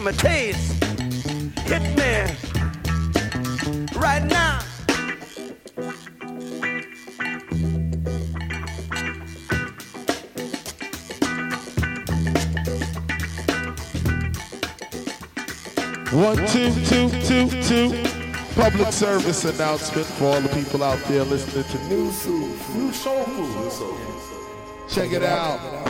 Me a taste. Hit me. Right now. One, two, two, two, two. Public service announcement for all the people out there listening to Nu Soul Nu Soul Food. Check it out.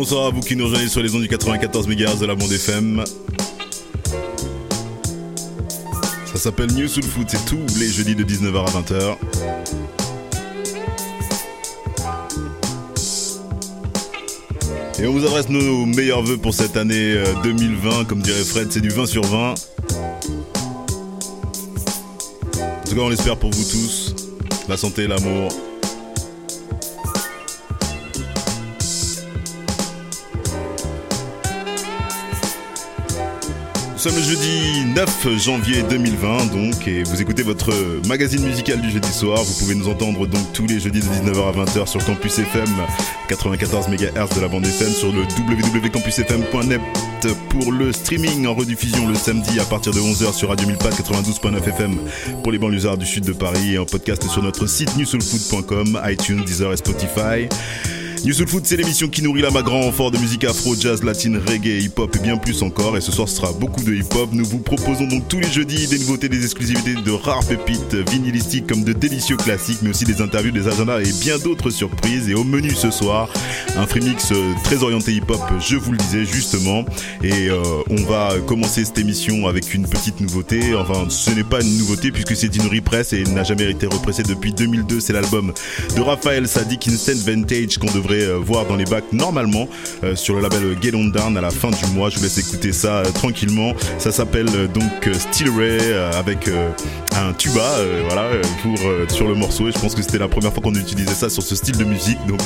Bonsoir à vous qui nous rejoignez sur les ondes du 94 MHz de la bande FM. Ça s'appelle New Soul Foot, c'est tous les jeudis de 19h à 20h. Et on vous adresse nos meilleurs voeux pour cette année euh, 2020, comme dirait Fred, c'est du 20 sur 20. En tout cas, on l'espère pour vous tous. La santé, l'amour, sommes le jeudi 9 janvier 2020 donc et vous écoutez votre magazine musical du jeudi soir. Vous pouvez nous entendre donc tous les jeudis de 19h à 20h sur Campus FM 94 MHz de la bande FM sur le www.campusfm.net pour le streaming en rediffusion le samedi à partir de 11h sur Radio 1000 92.9 FM pour les banlieusards du sud de Paris et en podcast sur notre site newsoulfood.com, iTunes, Deezer et Spotify. New Soul Food, c'est l'émission qui nourrit la grand renfort de musique afro, jazz, latine, reggae, hip-hop et bien plus encore. Et ce soir, ce sera beaucoup de hip-hop. Nous vous proposons donc tous les jeudis des nouveautés, des exclusivités de rares pépites vinylistiques comme de délicieux classiques, mais aussi des interviews, des agendas et bien d'autres surprises. Et au menu ce soir, un free mix euh, très orienté hip-hop, je vous le disais justement. Et euh, on va commencer cette émission avec une petite nouveauté. Enfin, ce n'est pas une nouveauté puisque c'est une repress et n'a jamais été repressé depuis 2002. C'est l'album de Raphaël Sadik Instant Vintage qu'on devrait euh, voir dans les bacs normalement euh, sur le label Get On Down à la fin du mois. Je vous laisse écouter ça euh, tranquillement. Ça s'appelle donc Still Ray avec un tuba, voilà, pour sur le morceau. Et je pense que c'était la première fois qu'on utilisait ça sur ce style de musique. Donc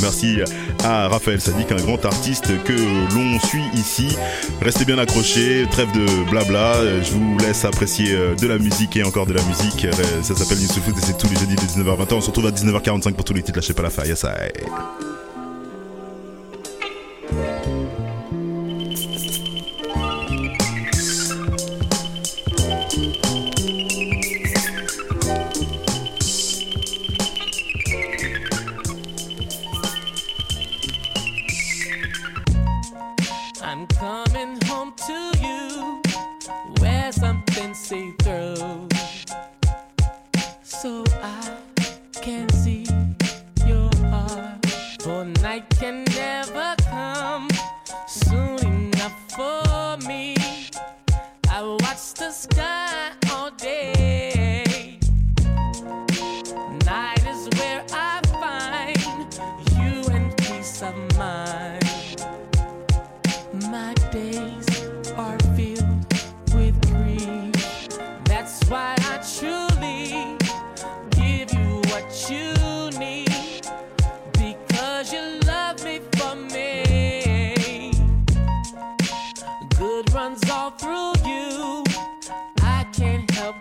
merci à Raphaël Sadik, un grand artiste que l'on suit ici. Restez bien accrochés, trêve de blabla. Je vous laisse apprécier de la musique et encore de la musique. Ça s'appelle New Soul Food et c'est tous les jeudis de 19h20. On se retrouve à 19h45 pour tous les titres. Lâchez pas la faille. Yes, I. I'm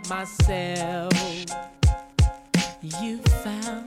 myself. You found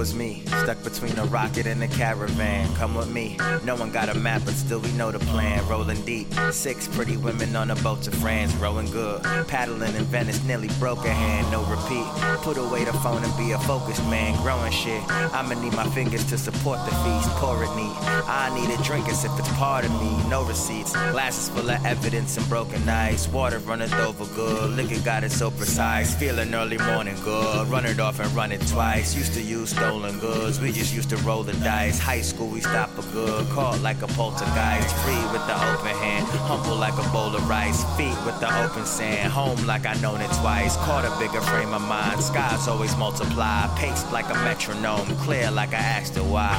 was me? Stuck between a rocket and a caravan. Come with me. No one got a map, but still we know the plan. Rolling deep. Six pretty women on a boat to France. Rowing good. Paddling in Venice, nearly broke a hand. No repeat. Put away the phone and be a focused man. Growing shit. I'ma need my fingers to support the feast. Pour it neat. I need a drink as if it's part of me. No receipts. Glasses full of evidence and broken ice. Water running over good. Liquor got it so precise. Feeling early morning good. Run it off and run it twice. Used to use stolen goods. We just used to roll the dice. High school, we stop for good. Caught like a poltergeist. Free with the open hand. Humble like a bowl of rice. Feet with the open sand. Home like I known it twice. Caught a bigger frame of mind. Skies always multiply. Paced like a metronome. Clear like I asked her why.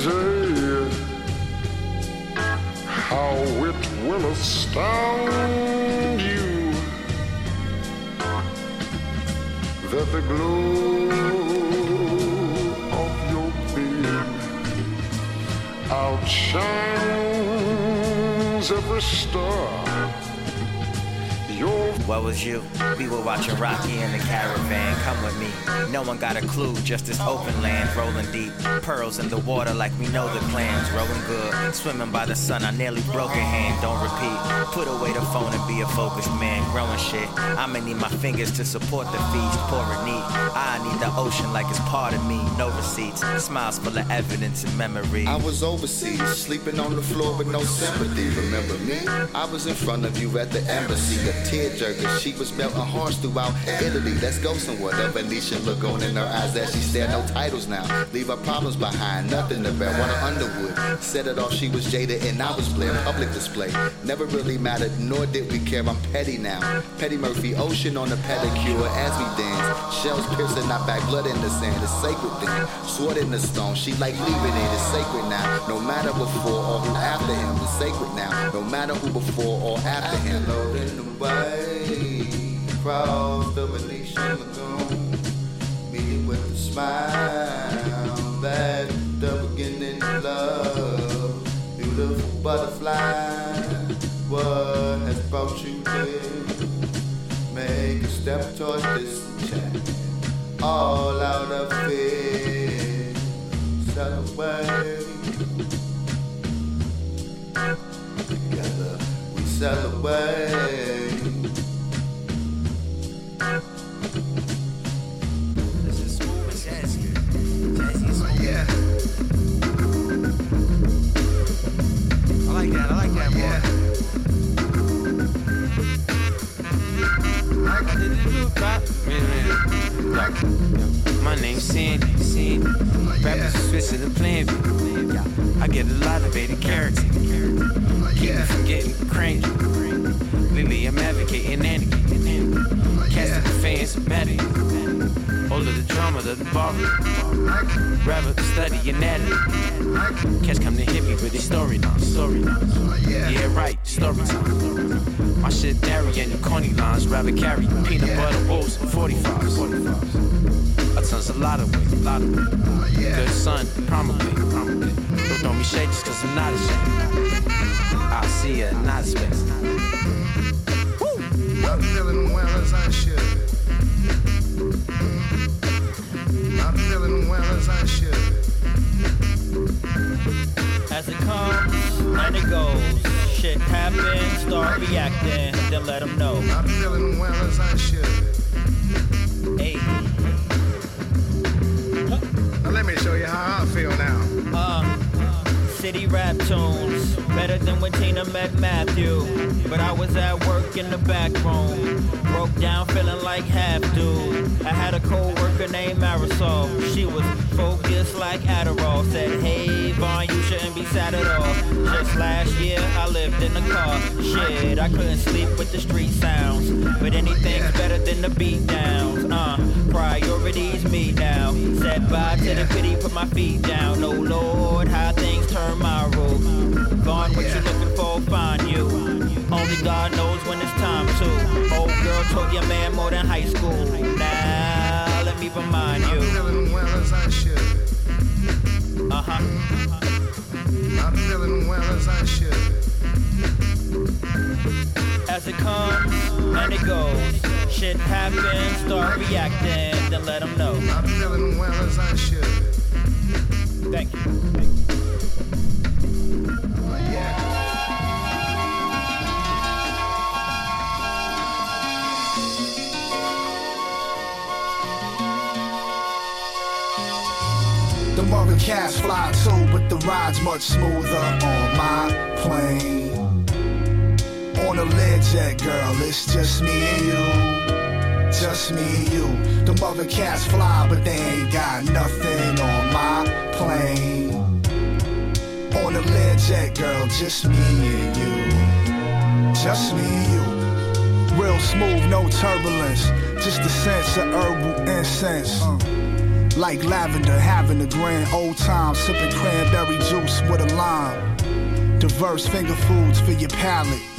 Today, how it will astound you that the glow outshines every star. What was you? We were watching Rocky in the caravan. Come with me. No one got a clue, just this open land rolling deep. Pearls in the water like we know the plans. Rolling good. Swimming by the sun, I nearly broke a hand. Don't repeat. Put away the phone and be a focused man. Growing shit. I'ma need my fingers to support the feast. Pour it neat. I need the ocean like it's part of me. No receipts. Smiles full of evidence and memory. I was overseas, sleeping on the floor with no sympathy. Remember me? I was in front of you at the embassy, tearjerker. She was melting hearts throughout Italy. Let's go somewhere. The Venetian look on in her eyes as she stared. No titles now. Leave her problems behind. Nothing to bear. Wanna Underwood. Set it off. She was jaded and I was Blair. Public display. Never really mattered, nor did we care. I'm petty now. Petty Murphy. Ocean on the pedicure as we dance. Shells piercing our back. Blood in the sand. It's sacred thing. Sword in the stone. She like leaving it. It's sacred now. No matter before or after him. Sacred now. No matter who before or after him. Loading the way. Across the Venetian lagoon. Meeting with a smile. That the beginning of love. Beautiful butterfly. What has brought you here? Make a step towards this enchantment. All out of fear. Celebrate. We celebrate. Yeah. I like My name's Sandy, Sandy. Rappers switch to the plan. I get a lot of beta carrots. Keep me from getting cranky. Lately, I'm advocating anarchy. Casting the fans, matter. All of the drama, the bar. Rather study anatomy. Cats come to hit me with their story now, story now. Yeah, right, story time. My shit dairy and the corny lines. Rather carry peanut butter rolls and 45s. 45s. I tons a lot of weight, a lot of weight. Good son, promulgate, promulgate. Don't throw me shade just cause I'm not ashamed. I'll see ya, not space. I'm feeling well as I should. I'm feeling well as I should. As it comes and it goes. Shit happens, start reacting, then let them know. I'm feeling well as I should. Hey, Now let me show you how I feel now. uh, city rap tunes, better than when Tina met Matthew. But I was at work in the back room, broke down feeling like half dude. I had a co-worker named Marisol, she was focused like Adderall. Said, hey Vaughn, you shouldn't be sad at all. Just last year I lived in the car, shit, I couldn't sleep with the street sounds. But anything's better than the beat downs. Uh, priorities me now. Set by to the pity, put my feet down. Oh Lord, how things turn my road. Find what you're looking for, find you. Only God knows when it's time to. Old girl told your man more than high school. Now let me remind you. I'm feeling well as I should. Uh huh. I'm feeling well as I should. As it comes and it goes, shit happens, start reacting, then let them know. I'm feeling well as I should. Thank you. Thank you. The mother cats fly too, but the ride's much smoother on my plane. On a Learjet, girl, it's just me and you. Just me and you. The mother cats fly, but they ain't got nothing on my plane. On a Learjet, girl, just me and you. Just me and you. Real smooth, no turbulence. Just a sense of herbal incense. Like lavender, having a grand old time, sipping cranberry juice with a lime. Diverse finger foods for your palate.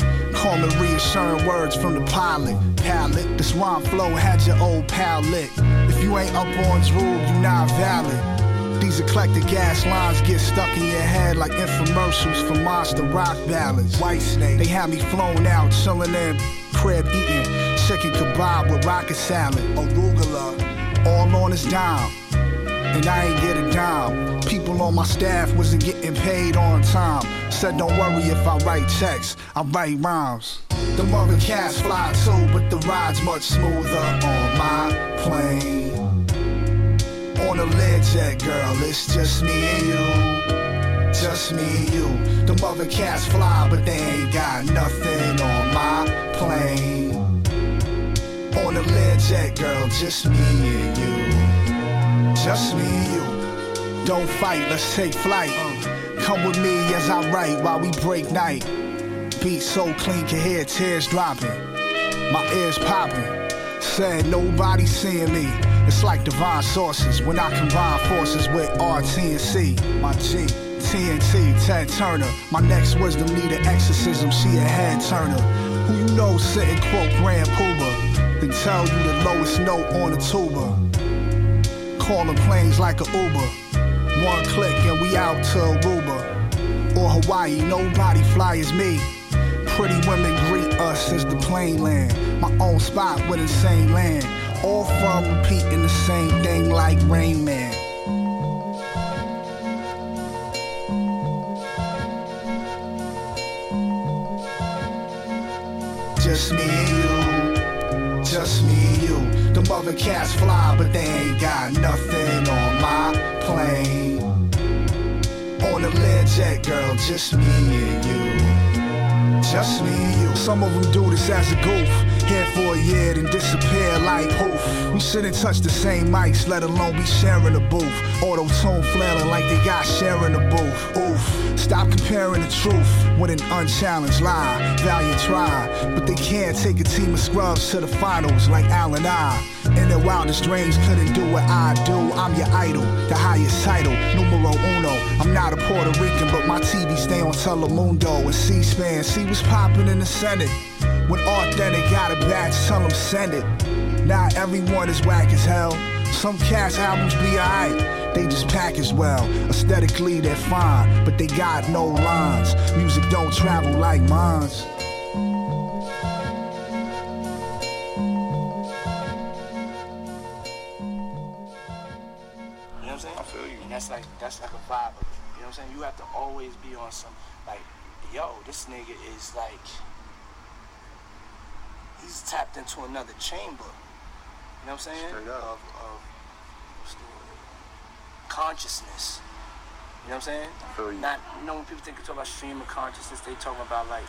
Calming, reassuring words from the pilot. Palette, the rhyme flow had your old pal lit. If you ain't up on drool, you not valid. These eclectic gas lines get stuck in your head like infomercials for monster rock ballads. White snake, they had me flown out, chilling in crib eating chicken kebab with rocket salad. Arugula, all on his dime and I ain't get a dime. People on my staff wasn't getting paid on time. Said don't worry if I write checks, I write rhymes. The mother cats fly too, but the ride's much smoother on my plane. On a Learjet, girl, it's just me and you. Just me and you. The mother cats fly, but they ain't got nothing on my plane. On a Learjet, girl, just me and you just me and you. Don't fight, let's take flight. Come with me as I write while we break night. Beat so clean, can hear tears dropping. My ears popping. Said nobody seeing me. It's like divine sources when I combine forces with RT and C. My G. TNT, Ted Turner. My next wisdom need an exorcism, she a head turner. Who you know sitting quote Grand Puba, then tell you the lowest note on the tuba calling planes like a Uber. One click and we out to Aruba or Hawaii. Nobody fly as me. Pretty women greet us as the plane land. My own spot with insane land. All from repeating the same thing like Rain Man. Just me you. The mother cats fly, but they ain't got nothing on my plane. On a Learjet, girl, just me and you. Just me and you. Some of them do this as a goof. Here for a year, then disappear like poof. We shouldn't touch the same mics, let alone be sharing a booth. Auto tune flailing like they got sharing a booth. Oof. Stop comparing the truth with an unchallenged lie. Valiant try, but they can't take a team of scrubs to the finals like Al and I. In their wildest dreams, couldn't do what I do. I'm your idol, the highest title, numero uno. I'm not a Puerto Rican, but my TV stay on Telemundo and C-SPAN. See what's popping in the Senate. When authentic got a batch, tell them send it. Not everyone is whack as hell. Some cast albums be alright, they just package well. Aesthetically, they're fine, but they got no lines. Music don't travel like mines. You know what I'm saying? I feel you. That's like that's like a vibe. You know what I'm saying? You have to always be on some like, yo, this nigga is like he's tapped into another chamber. You know what I'm saying? Straight up. Of, of what's the word? consciousness. You know what I'm saying? I feel you. Not you know when people think you talk about stream of consciousness, they talking about like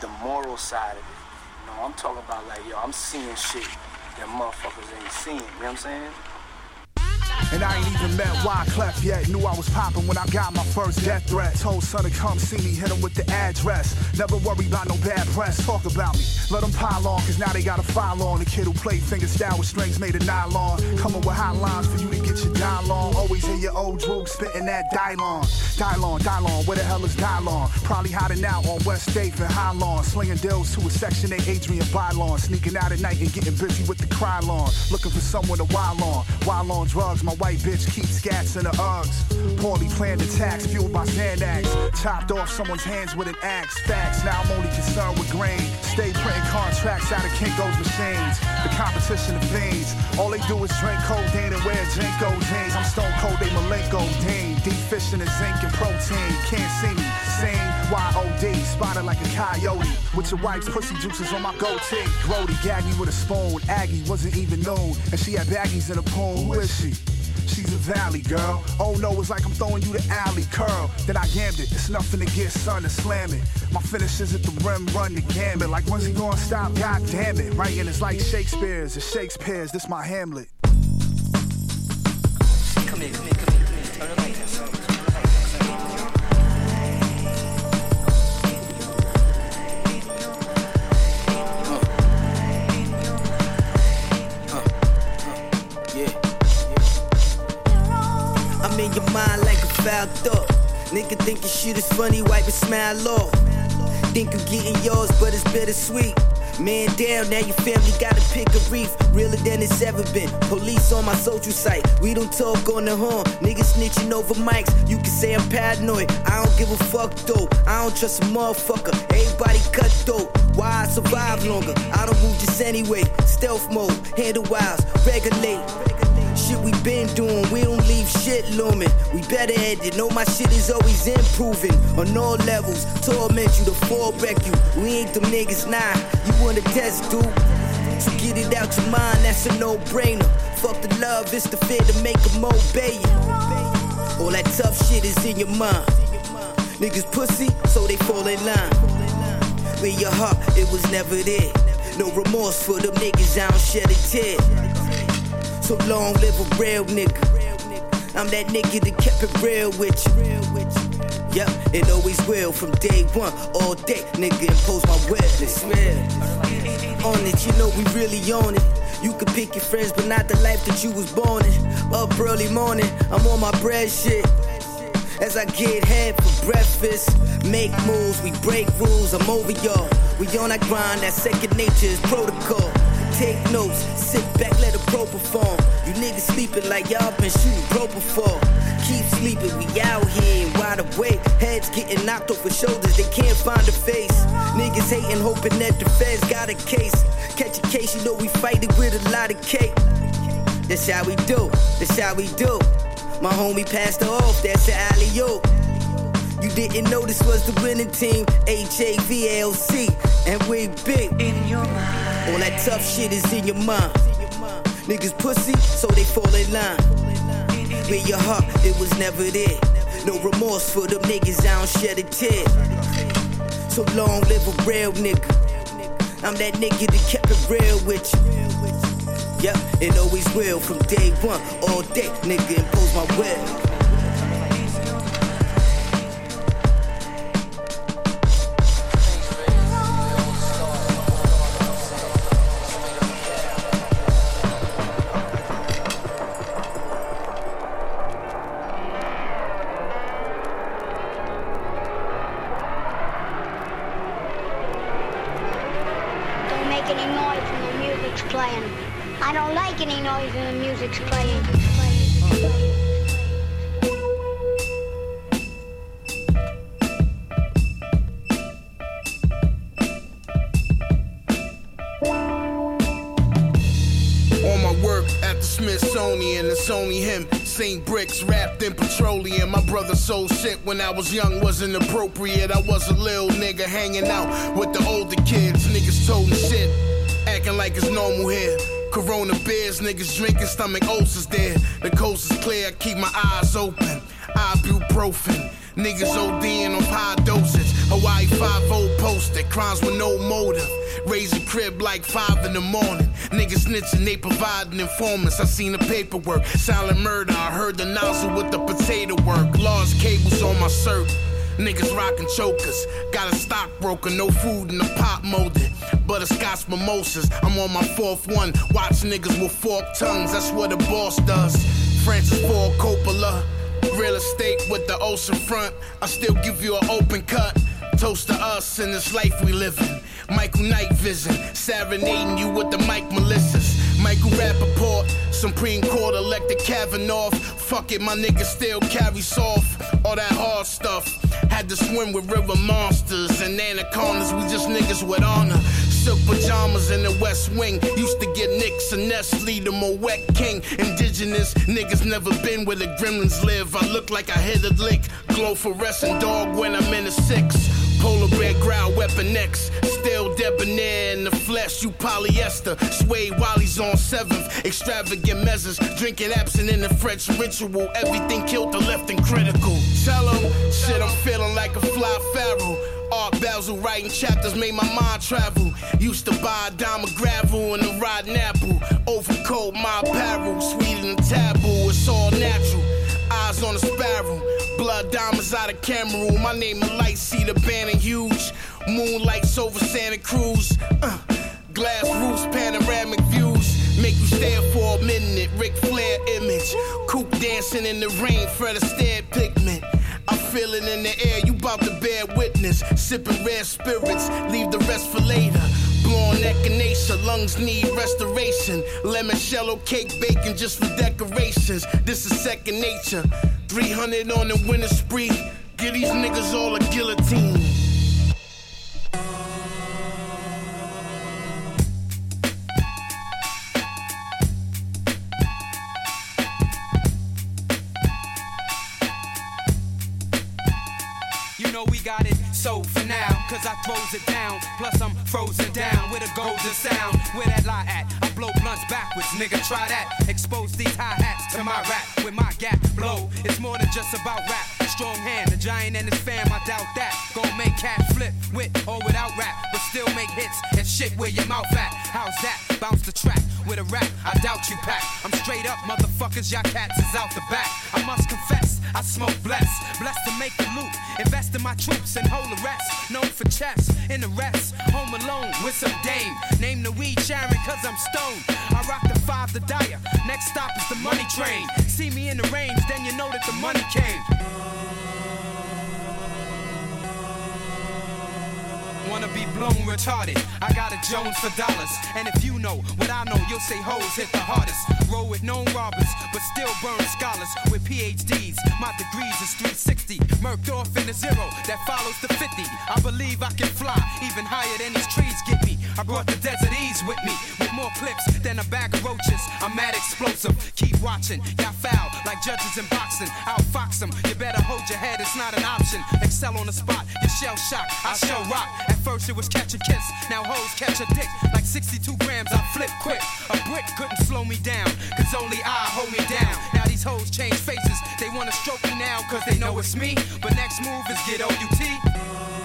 the moral side of it. You know, I'm talking about like, yo, I'm seeing shit that motherfuckers ain't seeing. You know what I'm saying? And I ain't even met Wyclef yet. Knew I was popping when I got my first death threat. Told son to come see me, hit him with the address. Never worry about no bad press. Talk about me. Let them pile on, cause now they got a file on. The kid who played finger style with strings made of nylon. Coming with hotlines for you to get your dial on. Always hear your old droog spitting that Dylon. Dylon, Dylon, where the hell is Dylon? Probably hiding out on West State and High Lawn. Slinging deals to a Section 8 Adrian Bylon. Sneaking out at night and getting busy with the Krylon. Looking for someone to wild on. Wild on drugs, my white bitch keeps scats in the Uggs. Poorly planned attacks fueled by Xanax. Chopped off someone's hands with an axe. Facts, now I'm only concerned with grain. Stay printing contracts out of Kinko's machines. The competition of veins. All they do is drink codeine and wear JNCO jeans. I'm stone cold, they Malenko Dean. Deep fishing in zinc and protein. Can't see me. Same Y-O-D. Spotted like a coyote. With your wife's pussy juices on my goatee. Grody gagged me with a spoon. Aggie wasn't even known. And she had baggies in a pool. Who is she? She's a valley girl. Oh no, it's like I'm throwing you the alley curl. Then I yammed it. It's nothing to get sun and slam it. My finishes at the rim run the gambit. Like when's he gonna stop? God damn it. Writing is like Shakespeare's. It's Shakespeare's. This my Hamlet. Nigga thinking shit is funny, wipe a smile off. Think you getting yours, but it's bittersweet. Man down, now your family gotta pick a reef. Realer than it's ever been. Police on my social site. We don't talk on the horn. Niggas snitching over mics. You can say I'm paranoid. I don't give a fuck though. I don't trust a motherfucker. Everybody cut though. Why I survive longer? I don't move just anyway. Stealth mode, handle wiles, regulate. Shit we been doing, we don't leave shit looming. We better at it, know my shit is always improving on all levels. Torment you to fall wreck you. We ain't them niggas, nah. You wanna test, dude? So get it out your mind, that's a no-brainer. Fuck the love, it's the fear to make them obey you. All that tough shit is in your mind. Niggas pussy, so they fall in line. With your heart, it was never there. No remorse for them niggas, I don't shed a tear. So long live a real nigga. I'm that nigga that kept it real with you. Yep, it always will from day one, all day. Nigga impose my. It's. On it, you know we really on it. You can pick your friends, but not the life that you was born in. Up early morning, I'm on my bread shit. As I get head for breakfast, make moves, we break rules. I'm over y'all. We on that grind, that second nature is protocol. Take notes, sit back, let a pro perform. You niggas sleeping like y'all been shooting pro before. Keep sleeping, we out here wide awake. Heads getting knocked the shoulders, they can't find a face. Niggas hating, hoping that the feds got a case. Catch a case, you know we fighting with a lot of cake. That's how we do, that's how we do. My homie passed her off, that's the alley oop. You didn't know this was the winning team, HAVLC, and we big. In your mind. All that tough shit is in your mind. Niggas pussy, so they fall in line. With your heart, it was never there. No remorse for them niggas, I don't shed a tear. So long live a real nigga. I'm that nigga that kept it real with you. Yep, it always will from day one, all day, nigga impose my will. It's only him. Same bricks wrapped in petroleum. My brother sold shit when I was young, wasn't appropriate. I was a little nigga hanging out with the older kids. Niggas toting shit, acting like it's normal here. Corona beers, niggas drinking, stomach ulcers there. The coast is clear, I keep my eyes open. Ibuprofen. Niggas ODing on high dosage. Hawaii 5 posted. Crimes with no motive. Raise a crib like 5 in the morning. Niggas snitching, they providing informants. I seen the paperwork. Silent murder, I heard the nozzle with the potato work. Lost cables on my shirt. Niggas rockin' chokers. Got a stockbroker, no food in the pot molded. Butterscotch mimosas. I'm on my fourth one. Watch niggas with forked tongues. That's what a boss does. Francis Ford Coppola. Real estate with the ocean front. I still give you an open cut. Toast to us in this life we live in. Michael Night Vision, serenading you with the Mike Melissas. Michael Rappaport, Supreme Court elected Kavanaugh. Fuck it, my niggas still carry soft. All that hard stuff. Had to swim with river monsters and anacondas. We just niggas with honor. Silk pajamas in the West Wing. Used to get Nicks and Nestle, the Moet King. Indigenous niggas never been where the gremlins live. I look like I hit a lick. Glow fluorescent dog when I'm in a six. Polar bear growl, weapon X. Still debonair in the flesh, you polyester. Sway while he's on seventh. Extravagant measures. Drinking absent in the French ritual. Everything killed the left and critical. Tell 'em, shit, I'm feeling like a fly pharaoh. Art Basel writing chapters made my mind travel. Used to buy a dime of gravel and a rotten apple. Overcoat my apparel, sweeter than taboo. It's all natural. Eyes on a sparrow. Blood diamonds out of Cameroon. My name is Light, see the and huge. Moonlights over Santa Cruz. Uh, glass roofs, panoramic views. Make you stare for a minute. Ric Flair image. Coop dancing in the rain, Fred Astaire pigment. I feel it in the air, you bout to bear witness. Sipping rare spirits, leave the rest for later. Blowing echinacea, lungs need restoration. Lemon shallow cake bacon just for decorations. This is second nature. 300 on the winter spree. Give these niggas all a guillotine. So for now, cause I throws it down. Plus I'm frozen down with a golden sound. Where that lie at? I blow blunts backwards, nigga, try that. Expose these hi-hats to my rap with my gap blow. It's more than just about rap. Strong hand, the giant and his fam, I doubt that. Gon' make cats flip with or without rap, but still make hits and shit where your mouth at. How's that? Bounce the track with a rap, I doubt you pack. I'm straight up, motherfuckers, y'all cats is out the back. I must confess, I smoke blessed to make the loot. Invest in my troops and hold the rest. Known for chess, in the rest. Home alone with some dame. Name the weed Sharon, cause I'm stoned. I rock the five, the dyer. Next stop is the money train. See me in the range, then you know that the money came. Wanna be blown retarded. I got a Jones for dollars. And if you know what I know, you'll say hoes hit the hardest. Roll with known robbers, but still burn scholars with PhDs. My degrees is 360. Murked off in the zero that follows the 50. I believe I can fly even higher than these trees get. I brought the desert ease with me, with more clips than a bag of roaches. I'm mad explosive. Keep watching, y'all foul like judges in boxing. I'll fox them. You better hold your head, it's not an option. Excel on the spot, you shell shock. I shall rock. At first it was catch a kiss, now hoes catch a dick. Like 62 grams, I flip quick. A brick couldn't slow me down, cause only I hold me down. Now these hoes change faces, they wanna stroke me now, cause they know it's me. But next move is get OUT.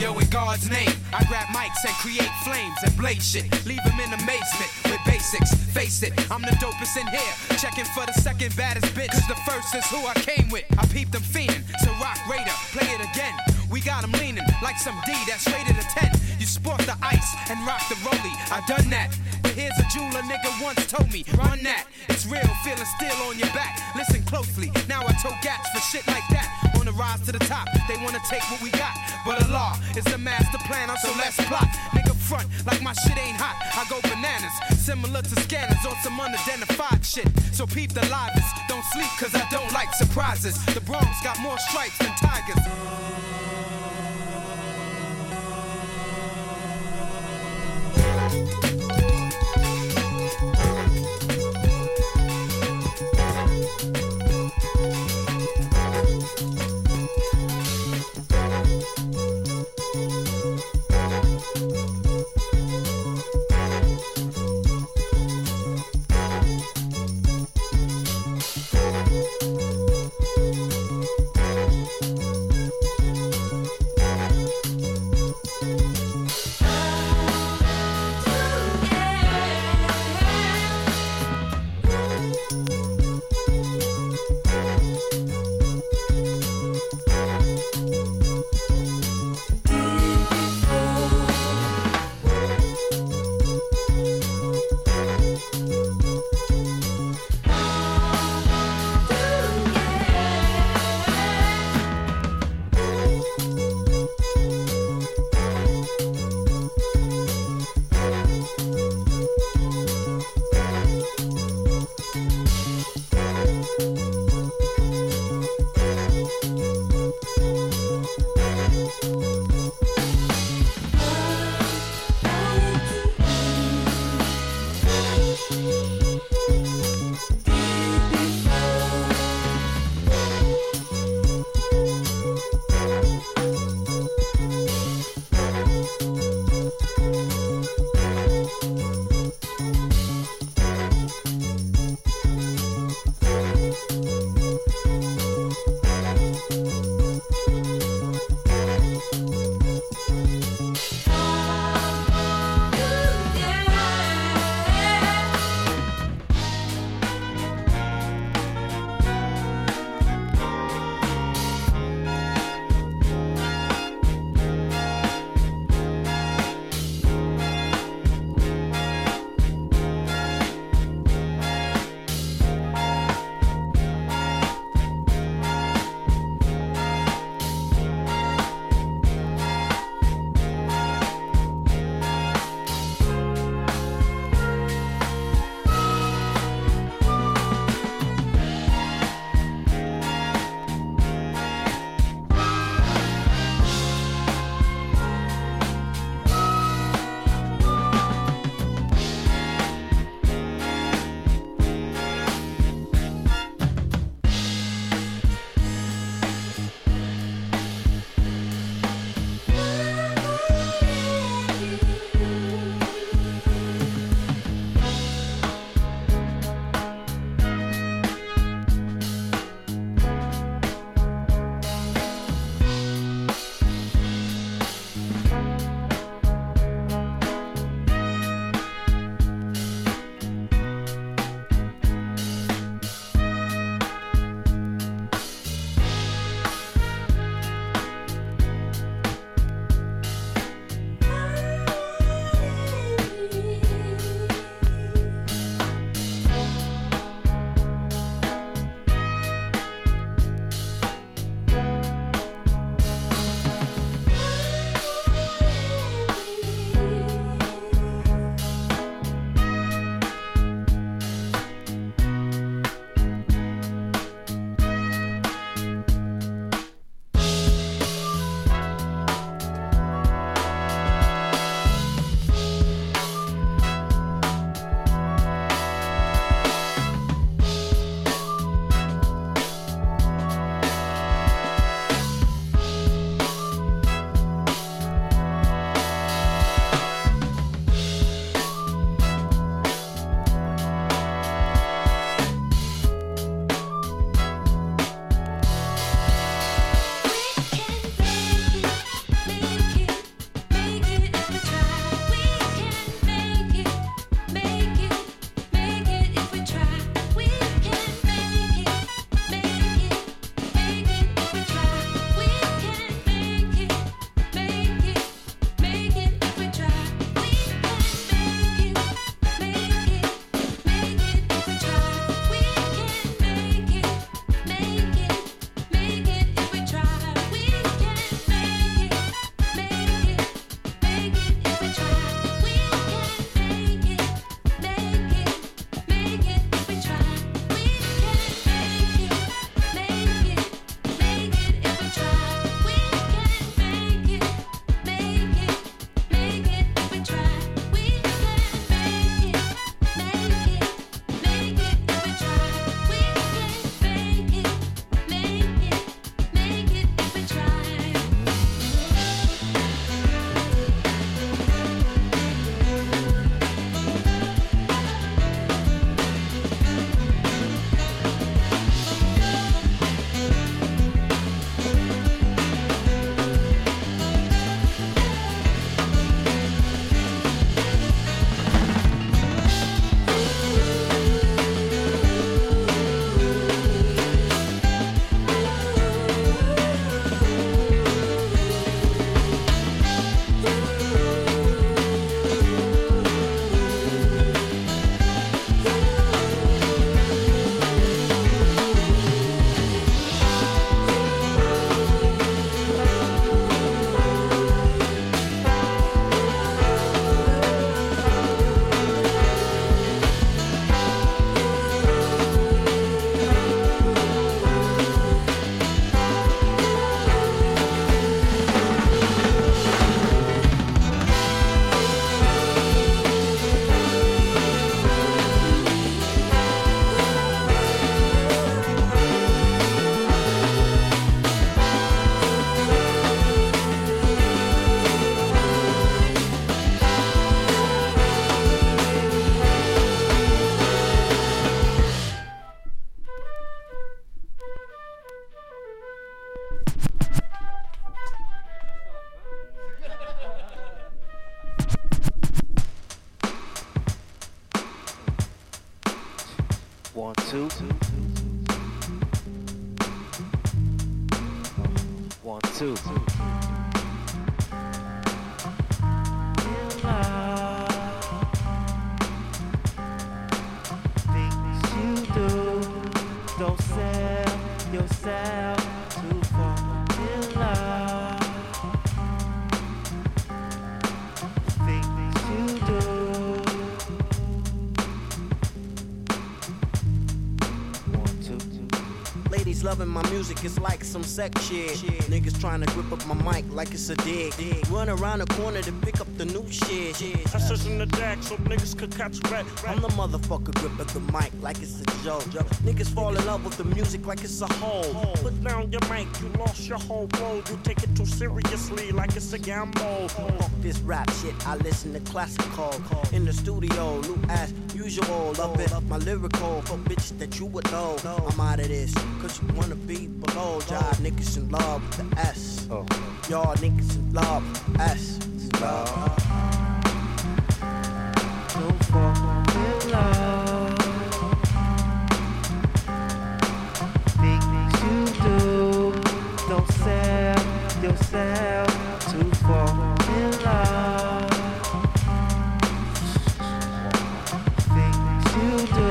Yo, in God's name, I grab mics and create flames and blaze shit. Leave them in amazement with basics. Face it, I'm the dopest in here. Checking for the second baddest bitch. Cause the first is who I came with. I peeped them fiending. So rock Raider, play it again. We got them leaning like some D that's rated a 10. You sport the ice and rock the rollie. I done that. But here's a jeweler nigga once told me, run that. It's real, feeling still on your back. Listen closely. Now I tow gats for shit like that. On the rise to the top, they wanna take what we got. But Allah is the master planner, so let's plot. Nigga front like my shit ain't hot. I go bananas, similar to scanners on some unidentified shit. So peep the livest, don't sleep cause I don't like surprises. The Bronx got more stripes than tigers. It's like some sex shit. Niggas trying to grip up my mic like it's a dick. dick. Run around the corner to pick up the new shit. shit. I search in the deck so niggas could catch rat. I'm the motherfucker grip up the mic like it's a joke. Niggas fall in love with the music like it's a hole. Put down your mic, you lost your whole road. You take it too seriously like it's a gamble. Fuck this rap shit, I listen to classical. In the studio, new as usual. Love it, up my lyrical. For bitches that you would know. I'm out of this, cause you wanna be below. Y'all niggas in love with the S. Oh. Y'all niggas in love with the S. Love. Don't fall in love. Things you do, don't sell yourself too far in love. Things you do.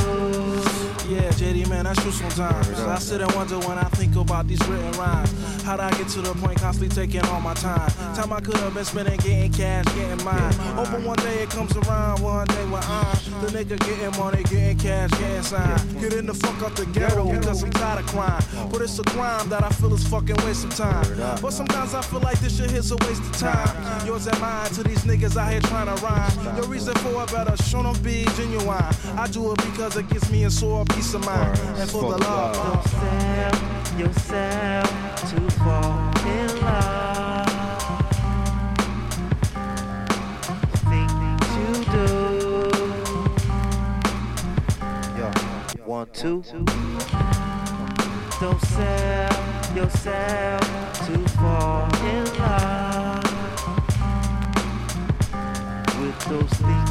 Yeah, JD, man, that's true sometimes. I sit and wonder when I think about these written rhymes. How'd I get to the point constantly taking all my time? Time I could have been spending getting cash, getting mine. Hoping one day it comes around, one day when I'm the nigga getting money, getting cash, getting signed. Getting the fuck out the ghetto because I'm tired of crime. But it's a crime that I feel is fucking waste of time. But sometimes I feel like this shit is a waste of time. Yours and mine to these niggas out here trying to rhyme. The reason for it better show them be genuine. I do it because it gives me a sore peace of mind. And for the love, yourself too far in love. Things you do. Yo, one, two. Don't sell yourself too far in love with those things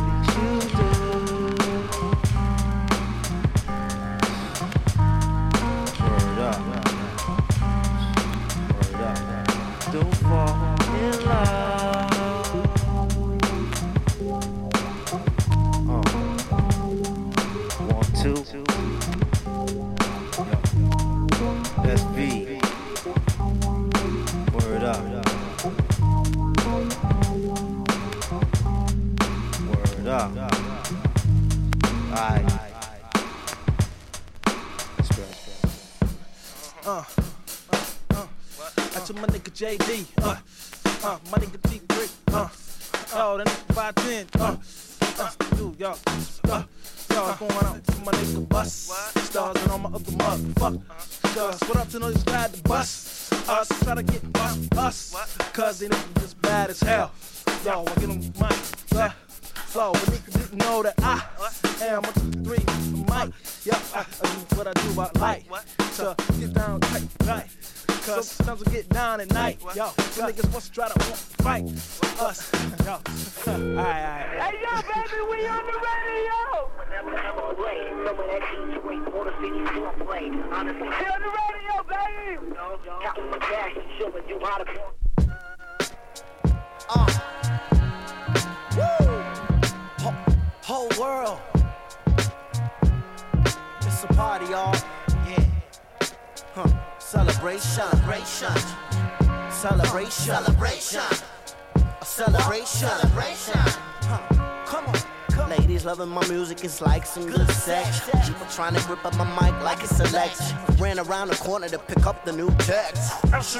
two. V. Word up. Word up. Alright. Uh, uh, uh. That's my nigga JD.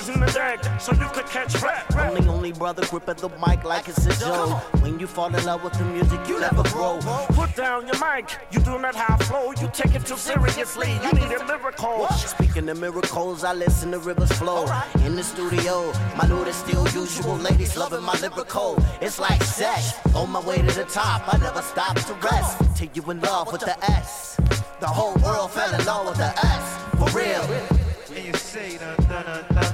In the deck so you could catch rat. I'm the only brother grip at the mic like it's a joke. When you fall in love with the music, you never grow. Put down your mic, you do not have flow. You take it too seriously, you need a miracle. Speaking of miracles, I listen to rivers flow. In the studio, my loot is still usual. Ladies loving my lyrical. It's like sex. On my way to the top, I never stop to rest. Till you in love with the S. The whole world fell in love with the S. For real. And you say dun dun dun dun dun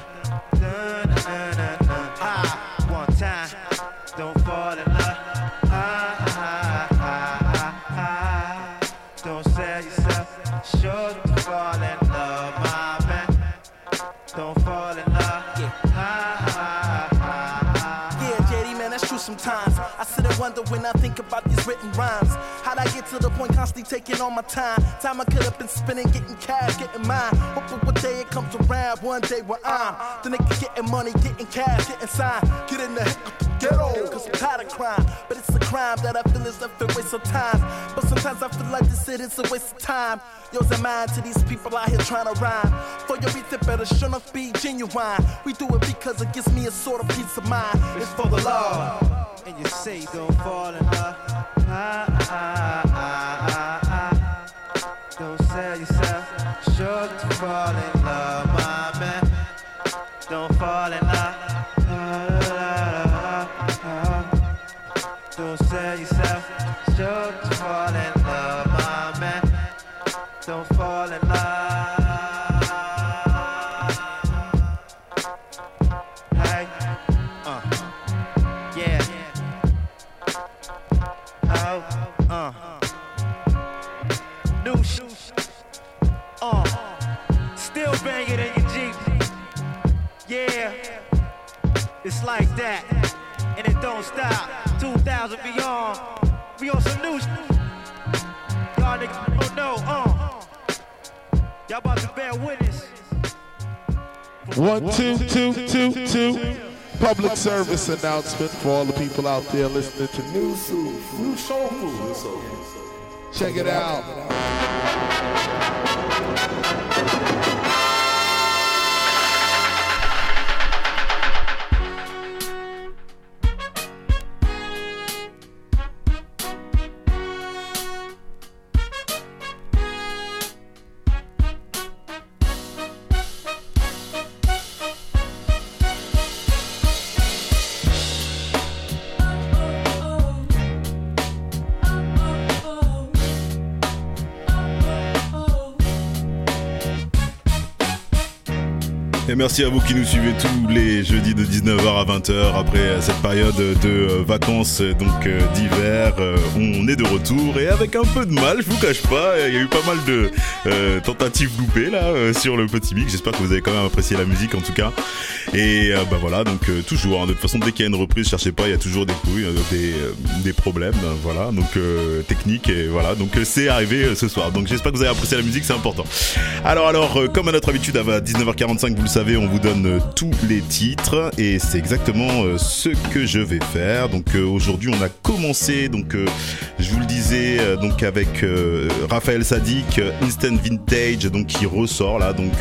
written rhymes. How'd I get to the point constantly taking all my time? Time I could have been spending, getting cash, getting mine. Hoping one day it comes around, one day where I'm the nigga getting money, getting cash, getting signed. Get in the ghetto, cause I'm tired of crime. But it's a crime that I feel is a waste of time. But sometimes I feel like this shit is a waste of time. Yours and mine to these people out here trying to rhyme. For your it better shouldn't be genuine. We do it because it gives me a sort of peace of mind. It's for the love. And you say don't fall in love. Don't sell yourself short to fall Public service announcement for all the people out there listening to Nu Soul, Nu Soul Food. Check it out. Merci à vous qui nous suivez tous les jeudis de 19h à 20h après cette période de euh, vacances euh, donc euh, d'hiver. on est de retour et avec un peu de mal, je vous cache pas, il y a eu pas mal de tentatives loupées là sur le petit mix. J'espère que vous avez quand même apprécié la musique en tout cas. Et euh, bah voilà, donc euh, toujours, hein, de toute façon dès qu'il y a une reprise, cherchez pas, il y a toujours des couilles, euh, des, euh, des problèmes, voilà, donc technique et voilà, donc c'est arrivé ce soir. Donc j'espère que vous avez apprécié la musique, c'est important. Alors alors, comme à notre habitude, à 19h45, vous le savez, on vous donne tous les titres et c'est exactement ce que je vais faire. Donc aujourd'hui, on a commencé, donc je vous le disais, donc avec Raphaël Sadik, Instant Vintage, donc qui ressort là, donc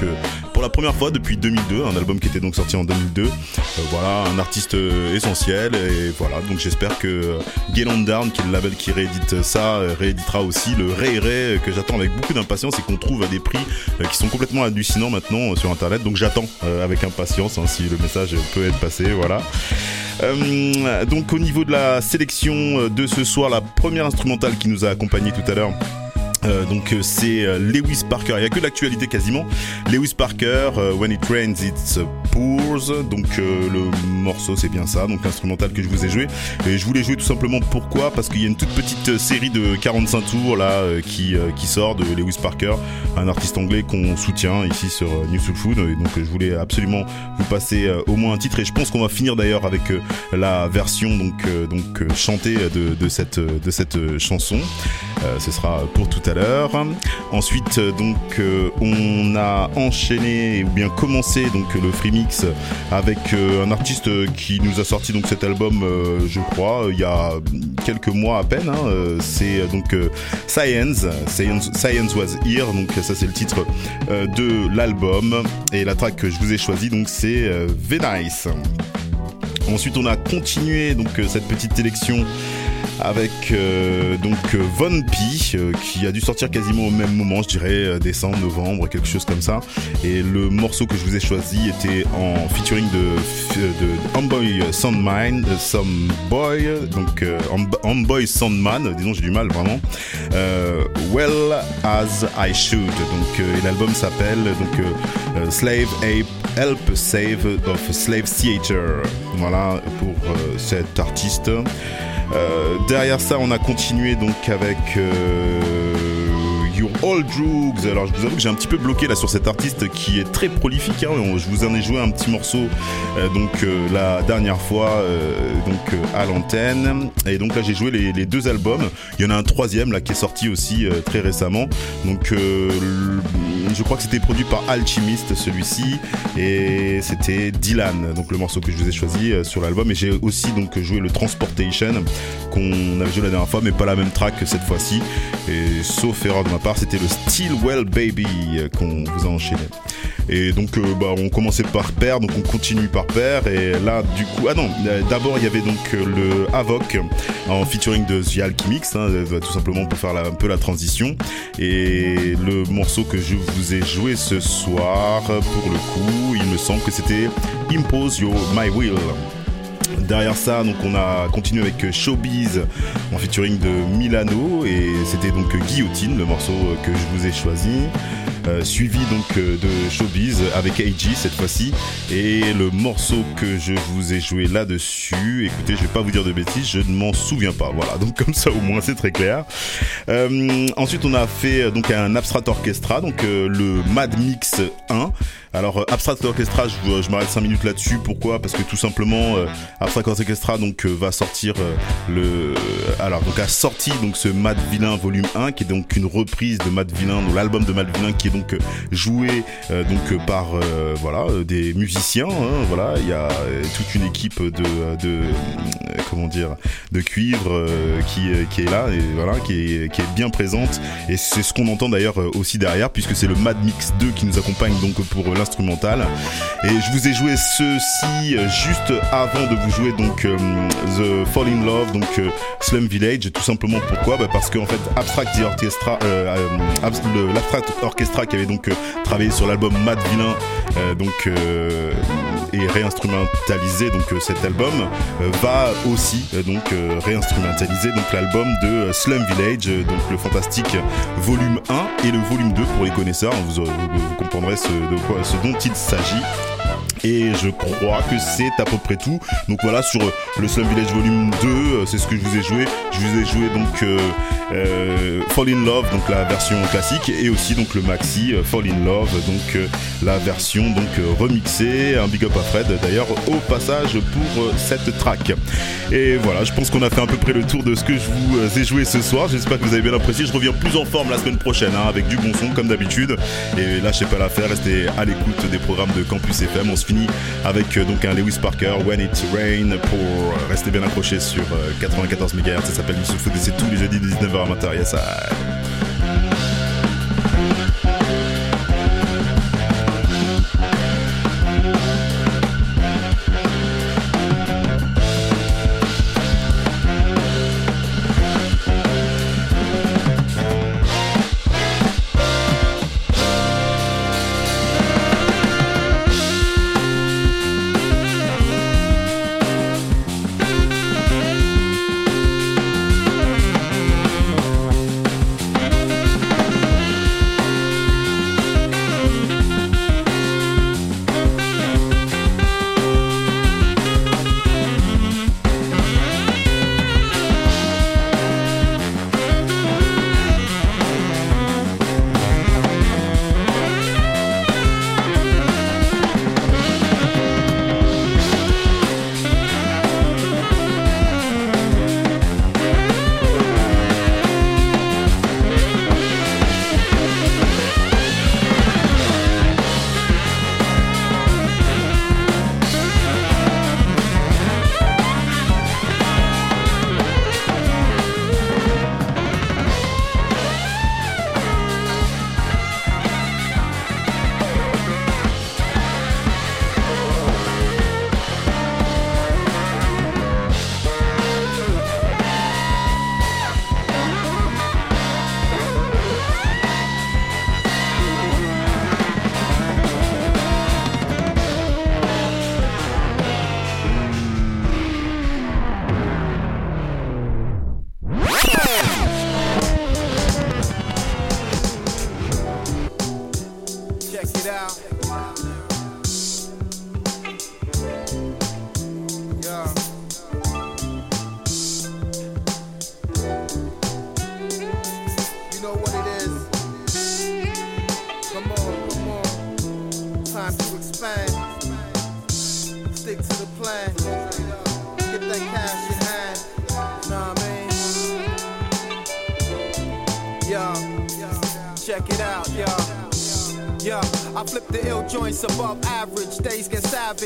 pour la première fois depuis 2002, un album qui était donc sorti en 2002. Euh, voilà, un artiste euh, essentiel et voilà, donc j'espère que euh, Get On Down, qui est le label qui réédite ça, rééditera aussi le Ray Ray que j'attends avec beaucoup d'impatience et qu'on trouve à des prix qui sont complètement hallucinants maintenant sur internet. Donc j'attends avec impatience hein, si le message peut être passé, voilà. Donc au niveau de la sélection de ce soir, la première instrumentale qui nous a accompagné tout à l'heure. Euh, donc euh, c'est euh, Lewis Parker, il n'y a que l'actualité quasiment. Lewis Parker, euh, When It Rains, It Pours. Donc euh, le morceau c'est bien ça, donc l'instrumental que je vous ai joué. Et je voulais jouer tout simplement pourquoi? Parce qu'il y a une toute petite série de 45 tours là qui, qui sort de Lewis Parker, un artiste anglais qu'on soutient ici sur New Soul Food. Et donc je voulais absolument vous passer au moins un titre et je pense qu'on va finir d'ailleurs avec la version donc donc chantée de, de cette de cette chanson. Ce sera pour tout à l'heure. Ensuite euh, donc euh, on a enchaîné ou bien commencé donc le free mix avec euh, un artiste qui nous a sorti donc cet album je crois il y a quelques mois à peine. hein. C'est donc Science, Science Science was here donc ça c'est le titre de l'album et la track que je vous ai choisi donc c'est Venice. Ensuite, on a continué donc euh, cette petite sélection avec euh, donc euh, Von P qui a dû sortir quasiment au même moment, je dirais décembre, novembre, quelque chose comme ça. Et le morceau que je vous ai choisi était en featuring de de Homeboy Soundman, euh, Soundboy, donc Homeboy Soundman, disons j'ai du mal vraiment. Well as I should. Donc et l'album s'appelle donc Slave Ape Help Save of Slave Theater. Voilà pour euh, cet artiste. Euh, derrière ça, on a continué donc avec euh, You're All Drugs. Alors je vous avoue que j'ai un petit peu bloqué là sur cet artiste qui est très prolifique. hein. Je vous en ai joué un petit morceau euh, donc euh, la dernière fois euh, donc à l'antenne. Et donc là j'ai joué les, deux albums. Il y en a un troisième là qui est sorti aussi très récemment. Donc je crois que c'était produit par Alchemist celui-ci et c'était Dylan. Donc le morceau que je vous ai choisi sur l'album. Et j'ai aussi donc joué le Transportation qu'on avait joué la dernière fois, mais pas la même track cette fois-ci. Et sauf erreur de ma c'était le Stillwell Baby euh, qu'on vous a enchaîné. Et donc, euh, bah, on commençait par paire, donc on continue par paire. Et là, du coup, ah non, euh, d'abord il y avait donc le Avoc en featuring de The Alchemix, hein, euh, tout simplement pour faire un peu la transition. Et le morceau que je vous ai joué ce soir, pour le coup, il me semble que c'était Impose Your My Will. Derrière ça, donc on a continué avec Showbiz en featuring de Milano et c'était donc Guillotine, le morceau que je vous ai choisi. Euh, suivi donc euh, de Showbiz avec AG cette fois-ci et le morceau que je vous ai joué là-dessus. Écoutez je vais pas vous dire de bêtises je ne m'en souviens pas. Voilà donc comme ça au moins c'est très clair. Euh, ensuite on a fait euh, donc un Abstract Orchestra donc euh, le Mad Mix 1 alors euh, Abstract Orchestra je, je m'arrête 5 minutes là-dessus. Pourquoi? Parce que tout simplement euh, Abstract Orchestra donc euh, va sortir le alors donc a sorti donc ce Mad Villain volume 1 qui est donc une reprise de Mad Villain donc l'album de Mad Villain qui est donc joué donc par voilà des musiciens hein, voilà. Il y a toute une équipe de de comment dire de cuivre qui qui est là et voilà qui est qui est bien présente. Et c'est ce qu'on entend d'ailleurs aussi derrière puisque c'est le Mad Mix 2 qui nous accompagne donc pour euh, l'instrumental et je vous ai joué ceci euh, juste avant de vous jouer donc euh, The Fall in Love donc euh, Slum Village. Tout simplement pourquoi? Bah, parce que fait Abstract The Orchestra l'Abstract Orchestra qui avait donc travaillé sur l'album Mad Villain donc et réinstrumentalisé donc euh, cet album euh, va aussi euh, donc réinstrumentaliser donc l'album de Slum Village donc le fantastique volume 1 et le volume 2 pour les connaisseurs. Vous, comprendrez de quoi, ce dont il s'agit et je crois que c'est à peu près tout. Donc voilà, sur euh, le Slum Village Volume 2, euh, c'est ce que je vous ai joué. Je vous ai joué donc euh, Fall in Love, donc la version classique, et aussi donc le maxi Fall in Love, donc la version donc remixée. Un big up à Fred d'ailleurs au passage pour cette track. Et voilà, je pense qu'on a fait à peu près le tour de ce que je vous ai joué ce soir. J'espère que vous avez bien apprécié. Je reviens plus en forme la semaine prochaine hein, avec du bon son comme d'habitude. Et lâchez pas l'affaire, restez à l'écoute des programmes de Campus FM. On se avec euh, donc un Lewis Parker, When It Rain, pour euh, rester bien accroché sur euh, 94 MHz. Ça s'appelle Youssouf c'est tous les jeudis de 19h à 20h. Yes, I-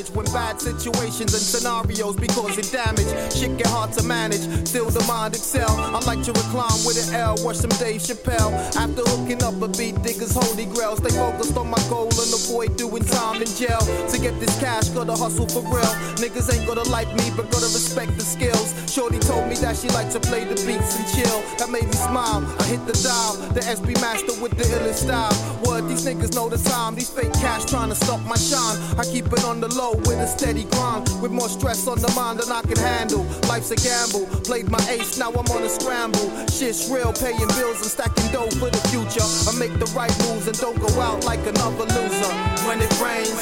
savage when bad situations and scenarios be causing damage. Shit get hard to manage, still the mind excel. I like to recline with an L, watch some Dave Chappelle. After hooking up a beat, diggers holy grail. Stay focused on my goal and avoid doing time in jail. To get this cash, gotta hustle for real. Niggas ain't gonna like me, but gotta respect the skills. Shorty told me that she like to play the beats and chill. That made me smile. I hit the dial, the SB master with the illest style. Word, these niggas know the time. These fake cash trying to stop my shine. I keep it on the low with a steady grind. With more stress on the mind than I can handle. Life's a gamble. Played my ace, now I'm on a scramble. Shit's real, paying bills and stacking dough for the future. I make the right moves and don't go out like another loser. When it rains.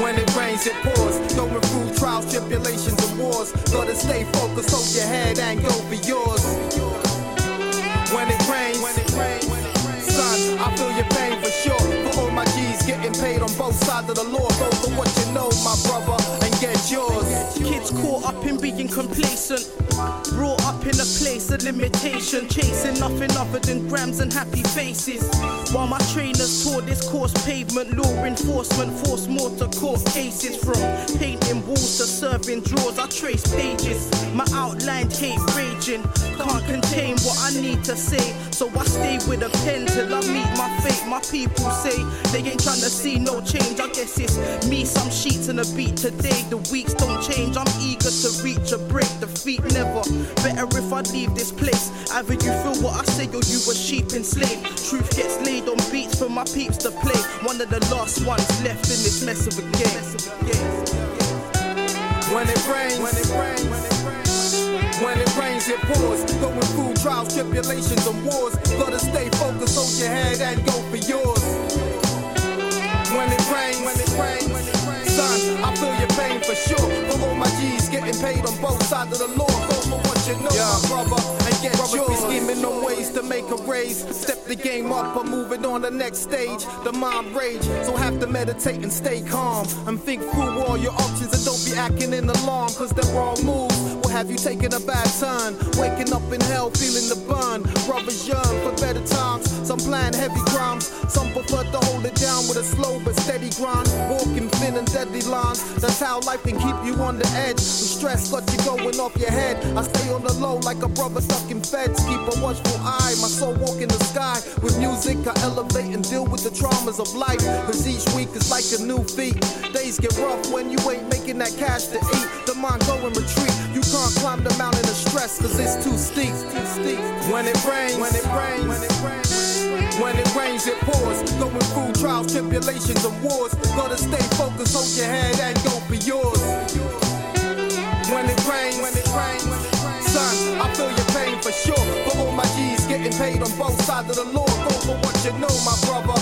When it rains, it pours. Going through trials, tribulations, and wars. Gotta stay focused, hold your head and go for yours. When it rains, son, I feel your pain for sure. For all my G's getting paid on both sides of the law. Go for what you know, my brother, and get yours. Being complacent. Brought up in a place of limitation. Chasing nothing other than grams and happy faces. While my trainers tore this course pavement, law enforcement force more to court cases. From painting walls to serving drawers, I trace pages. My outlined hate raging. Can't contain what I need to say. So I stay with a pen till I meet my fate. My people say they ain't trying to see no change. I guess it's me, some sheets and a beat today. The weeks don't change. I'm eager to reach a break. Defeat never. Better if I leave this place. Either you feel what I say or you a sheep enslaved. Truth gets laid on beats for my peeps to play. One of the last ones left in this mess of a game. When it rains, when it rains, when it rains, it pours. Going through trials, tribulations, and wars. Gotta stay focused, hold your head and go for yours. When it rains, when it rains, son, I feel your pain for sure. Paid on both sides of the law. Go for what you know, my brother, and get Brothers yours. be scheming on ways to make a raise. Step the game up, I'm moving on the next stage. The mind rage, so have to meditate and stay calm. And think through all your options and don't be acting in alarm, cause the wrong moves have you taken a bad turn. Waking up in hell, feeling the burn. Brothers yearn for better times. Some plan heavy crimes, some prefer to hold it down with a slow but steady grind. Walking thin and deadly lines. That's how life can keep you on the edge. The stress got you going off your head. I stay on the low like a brother stuck in feds. Keep a watchful eye. My soul walk in the sky. With music, I elevate and deal with the traumas of life. Cause each week is like a new feat. Days get rough when you ain't making that cash to eat. The mind go in retreat. You can't climb the mountain of stress cause it's too steep. When it rains, when it rains, when it rains. When it rains, it pours. Going through trials, tribulations, and wars. Gotta stay focused, hold your head and go for yours. When it rains, when it rains, son, I feel your pain for sure. For all my G's getting paid on both sides of the law. Go for what you know, my brother,